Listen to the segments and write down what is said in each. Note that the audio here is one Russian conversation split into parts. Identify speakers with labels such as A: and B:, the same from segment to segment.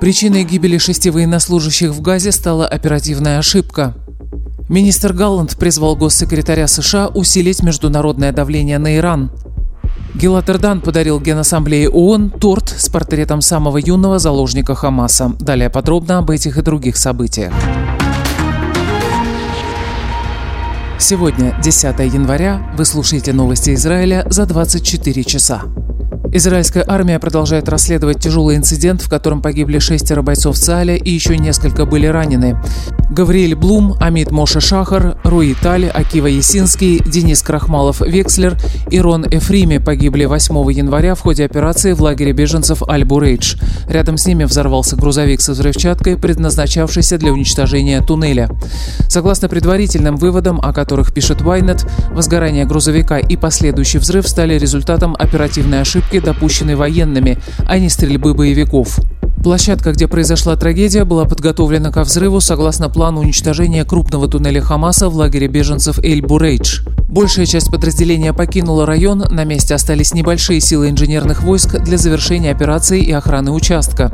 A: Причиной гибели шести военнослужащих в Газе стала оперативная ошибка. Министр Галланд призвал госсекретаря США усилить международное давление на Иран. Гилат Эрдан подарил Генассамблее ООН торт с портретом самого юного заложника Хамаса. Далее подробно об этих и других событиях. Сегодня, 10 января, вы слушаете новости Израиля за 24 часа. Израильская армия продолжает расследовать тяжелый инцидент, в котором погибли шестеро бойцов ЦАЛя и еще несколько были ранены. Гавриэль Блум, Амид Моше Шахар, Руи Таль, Акива Есинский, Денис Крахмалов-Векслер и Рон Эфрими погибли 8 января в ходе операции в лагере беженцев Аль-Бурейдж. Рядом с ними взорвался грузовик со взрывчаткой, предназначавшийся для уничтожения туннеля. Согласно предварительным выводам, о которых пишет Вайнет, возгорание грузовика и последующий взрыв стали результатом оперативной ошибки допущенной военными, а не стрельбы боевиков. Площадка, где произошла трагедия, была подготовлена ко взрыву согласно плану уничтожения крупного туннеля Хамаса в лагере беженцев Эль-Бурейдж. Большая часть подразделения покинула район, на месте остались небольшие силы инженерных войск для завершения операции и охраны участка.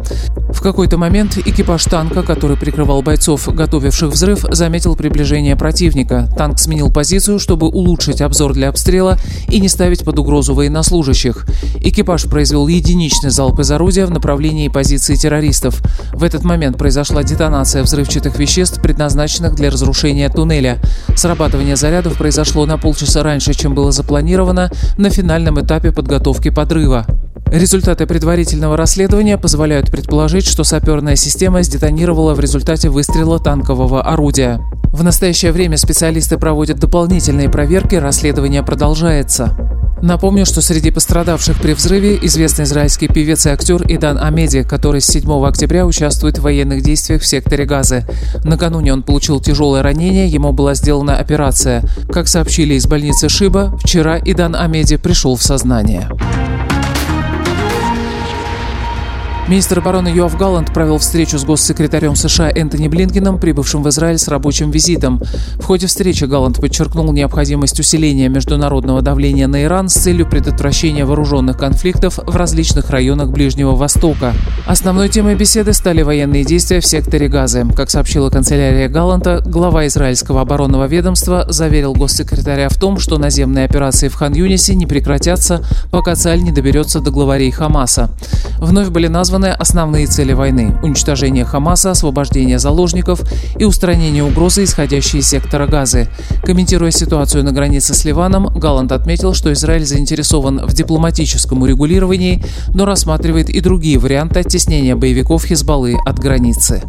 A: В какой-то момент экипаж танка, который прикрывал бойцов, готовивших взрыв, заметил приближение противника. Танк сменил позицию, чтобы улучшить обзор для обстрела и не ставить под угрозу военнослужащих. Экипаж произвел единичный залп из орудия в направлении позиции террористов. В этот момент произошла детонация взрывчатых веществ, предназначенных для разрушения туннеля. Срабатывание зарядов произошло на полчаса раньше, чем было запланировано на финальном этапе подготовки подрыва. Результаты предварительного расследования позволяют предположить, что саперная система сдетонировала в результате выстрела танкового орудия. В настоящее время специалисты проводят дополнительные проверки, расследование продолжается. Напомню, что среди пострадавших при взрыве известный израильский певец и актер Идан Амеди, который с 7 октября участвует в военных действиях в секторе Газы. Накануне он получил тяжелое ранение, ему была сделана операция. Как сообщили из больницы Шиба, вчера Идан Амеди пришел в сознание. Министр обороны Юав Галланд провел встречу с госсекретарем США Энтони Блинкином, прибывшим в Израиль с рабочим визитом. В ходе встречи Галланд подчеркнул необходимость усиления международного давления на Иран с целью предотвращения вооруженных конфликтов в различных районах Ближнего Востока. Основной темой беседы стали военные действия в секторе Газы. Как сообщила канцелярия Галланта, глава израильского оборонного ведомства заверил госсекретаря в том, что наземные операции в Хан-Юнисе не прекратятся, пока Цаль не доберется до главарей Хамаса. Вновь были названы названы основные цели войны – уничтожение Хамаса, освобождение заложников и устранение угрозы, исходящей из сектора Газы. Комментируя ситуацию на границе с Ливаном, Галланд отметил, что Израиль заинтересован в дипломатическом урегулировании, но рассматривает и другие варианты оттеснения боевиков Хизбаллы от границы.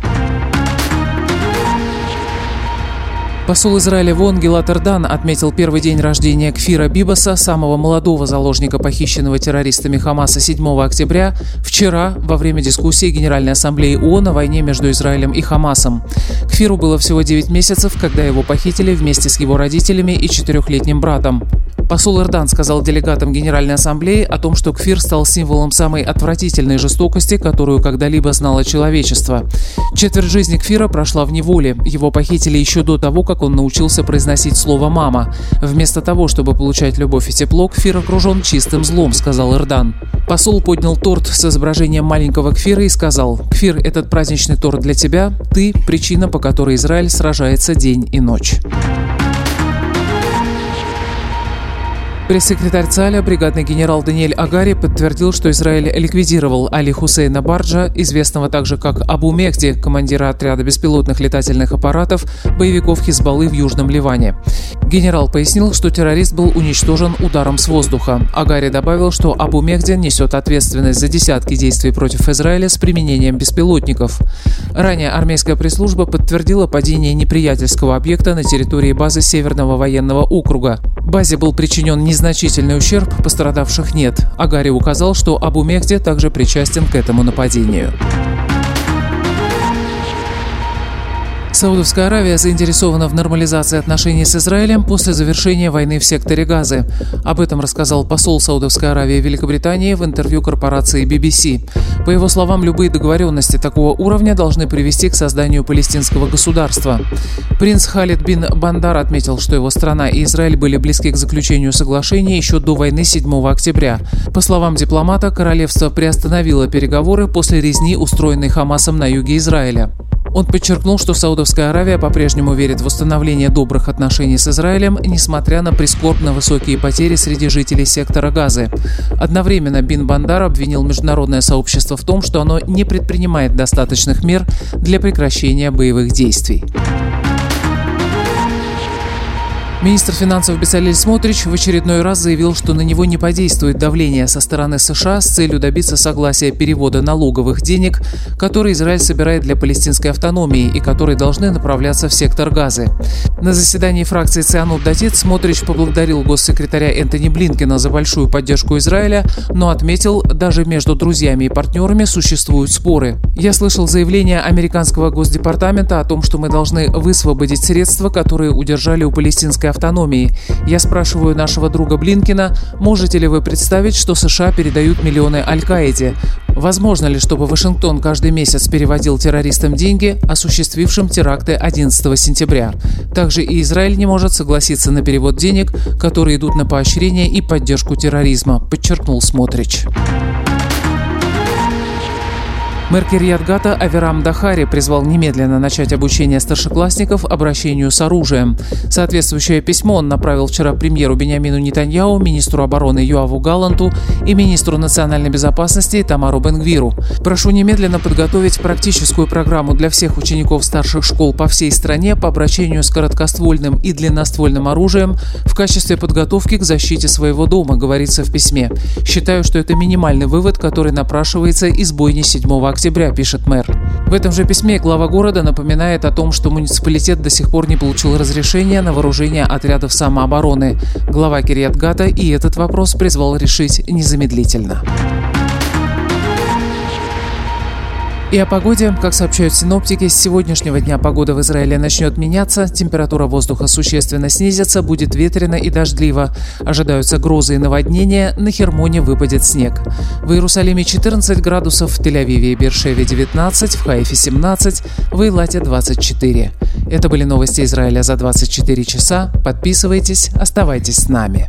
A: Посол Израиля в ООН Гилат Эрдан отметил первый день рождения Кфира Бибаса, самого молодого заложника, похищенного террористами Хамаса 7 октября, вчера во время дискуссии Генеральной Ассамблеи ООН о войне между Израилем и Хамасом. Кфиру было всего 9 месяцев, когда его похитили вместе с его родителями и четырехлетним братом. Посол Эрдан сказал делегатам Генеральной Ассамблеи о том, что Кфир стал символом самой отвратительной жестокости, которую когда-либо знало человечество. Четверть жизни Кфира прошла в неволе. Его похитили еще до того, как он научился произносить слово «мама». Вместо того, чтобы получать любовь и тепло, Кфир окружен чистым злом, сказал Эрдан. Посол поднял торт с изображением маленького Кфира и сказал, «Кфир, этот праздничный торт для тебя. Ты – причина, по которой Израиль сражается день и ночь». Пресс-секретарь ЦАЛЯ, бригадный генерал Даниэль Агари, подтвердил, что Израиль ликвидировал Али Хусейна Барджа, известного также как Абу Мехди, командира отряда беспилотных летательных аппаратов боевиков Хизбаллы в Южном Ливане. Генерал пояснил, что террорист был уничтожен ударом с воздуха. Агари добавил, что Абу Мехди несет ответственность за десятки действий против Израиля с применением беспилотников. Ранее армейская пресс-служба подтвердила падение неприятельского объекта на территории базы Северного военного округа. Базе был причинен незначительный ущерб, пострадавших нет. Агари указал, что Абу Мехди также причастен к этому нападению. Саудовская Аравия заинтересована в нормализации отношений с Израилем после завершения войны в секторе Газы. Об этом рассказал посол Саудовской Аравии в Великобритании в интервью корпорации BBC. По его словам, любые договоренности такого уровня должны привести к созданию палестинского государства. Принц Халид бин Бандар отметил, что его страна и Израиль были близки к заключению соглашения еще до войны 7 октября. По словам дипломата, королевство приостановило переговоры после резни, устроенной Хамасом на юге Израиля. Он подчеркнул, что Саудовская Аравия по-прежнему верит в восстановление добрых отношений с Израилем, несмотря на прискорбно высокие потери среди жителей сектора Газы. Одновременно Бин Бандар обвинил международное сообщество в том, что оно не предпринимает достаточных мер для прекращения боевых действий. Министр финансов Бесалель Смотрич в очередной раз заявил, что на него не подействует давление со стороны США с целью добиться согласия перевода налоговых денег, которые Израиль собирает для палестинской автономии и которые должны направляться в сектор Газы. На заседании фракции Цианут Датит Смотрич поблагодарил госсекретаря Энтони Блинкина за большую поддержку Израиля, но отметил, даже между друзьями и партнерами существуют споры. Я слышал заявление американского госдепартамента о том, что мы должны высвободить средства, которые удержали у палестинской палестинской автономии. Я спрашиваю нашего друга Блинкина, можете ли вы представить, что США передают миллионы Аль-Каиде? Возможно ли, чтобы Вашингтон каждый месяц переводил террористам деньги, осуществившим теракты 11 сентября? Также и Израиль не может согласиться на перевод денег, которые идут на поощрение и поддержку терроризма, подчеркнул Смотрич. Мэр Кирьятгата Аверам Дахари призвал немедленно начать обучение старшеклассников обращению с оружием. Соответствующее письмо он направил вчера премьеру Бениамину Нетаньяу, министру обороны Юаву Галанту и министру национальной безопасности Тамару Бенгвиру. Прошу немедленно подготовить практическую программу для всех учеников старших школ по всей стране по обращению с короткоствольным и длинноствольным оружием в качестве подготовки к защите своего дома, говорится в письме. Считаю, что это минимальный вывод, который напрашивается из бойни 7 октября октября, пишет мэр. В этом же письме глава города напоминает о том, что муниципалитет до сих пор не получил разрешения на вооружение отрядов самообороны. Глава Кириатгата и этот вопрос призвал решить незамедлительно. И о погоде. Как сообщают синоптики, с сегодняшнего дня погода в Израиле начнет меняться, температура воздуха существенно снизится, будет ветрено и дождливо. Ожидаются грозы и наводнения, на Хермоне выпадет снег. В Иерусалиме 14 градусов, в Тель-Авиве и Бершеве 19, в Хайфе 17, в Эйлате 24. Это были новости Израиля за 24 часа. Подписывайтесь, оставайтесь с нами.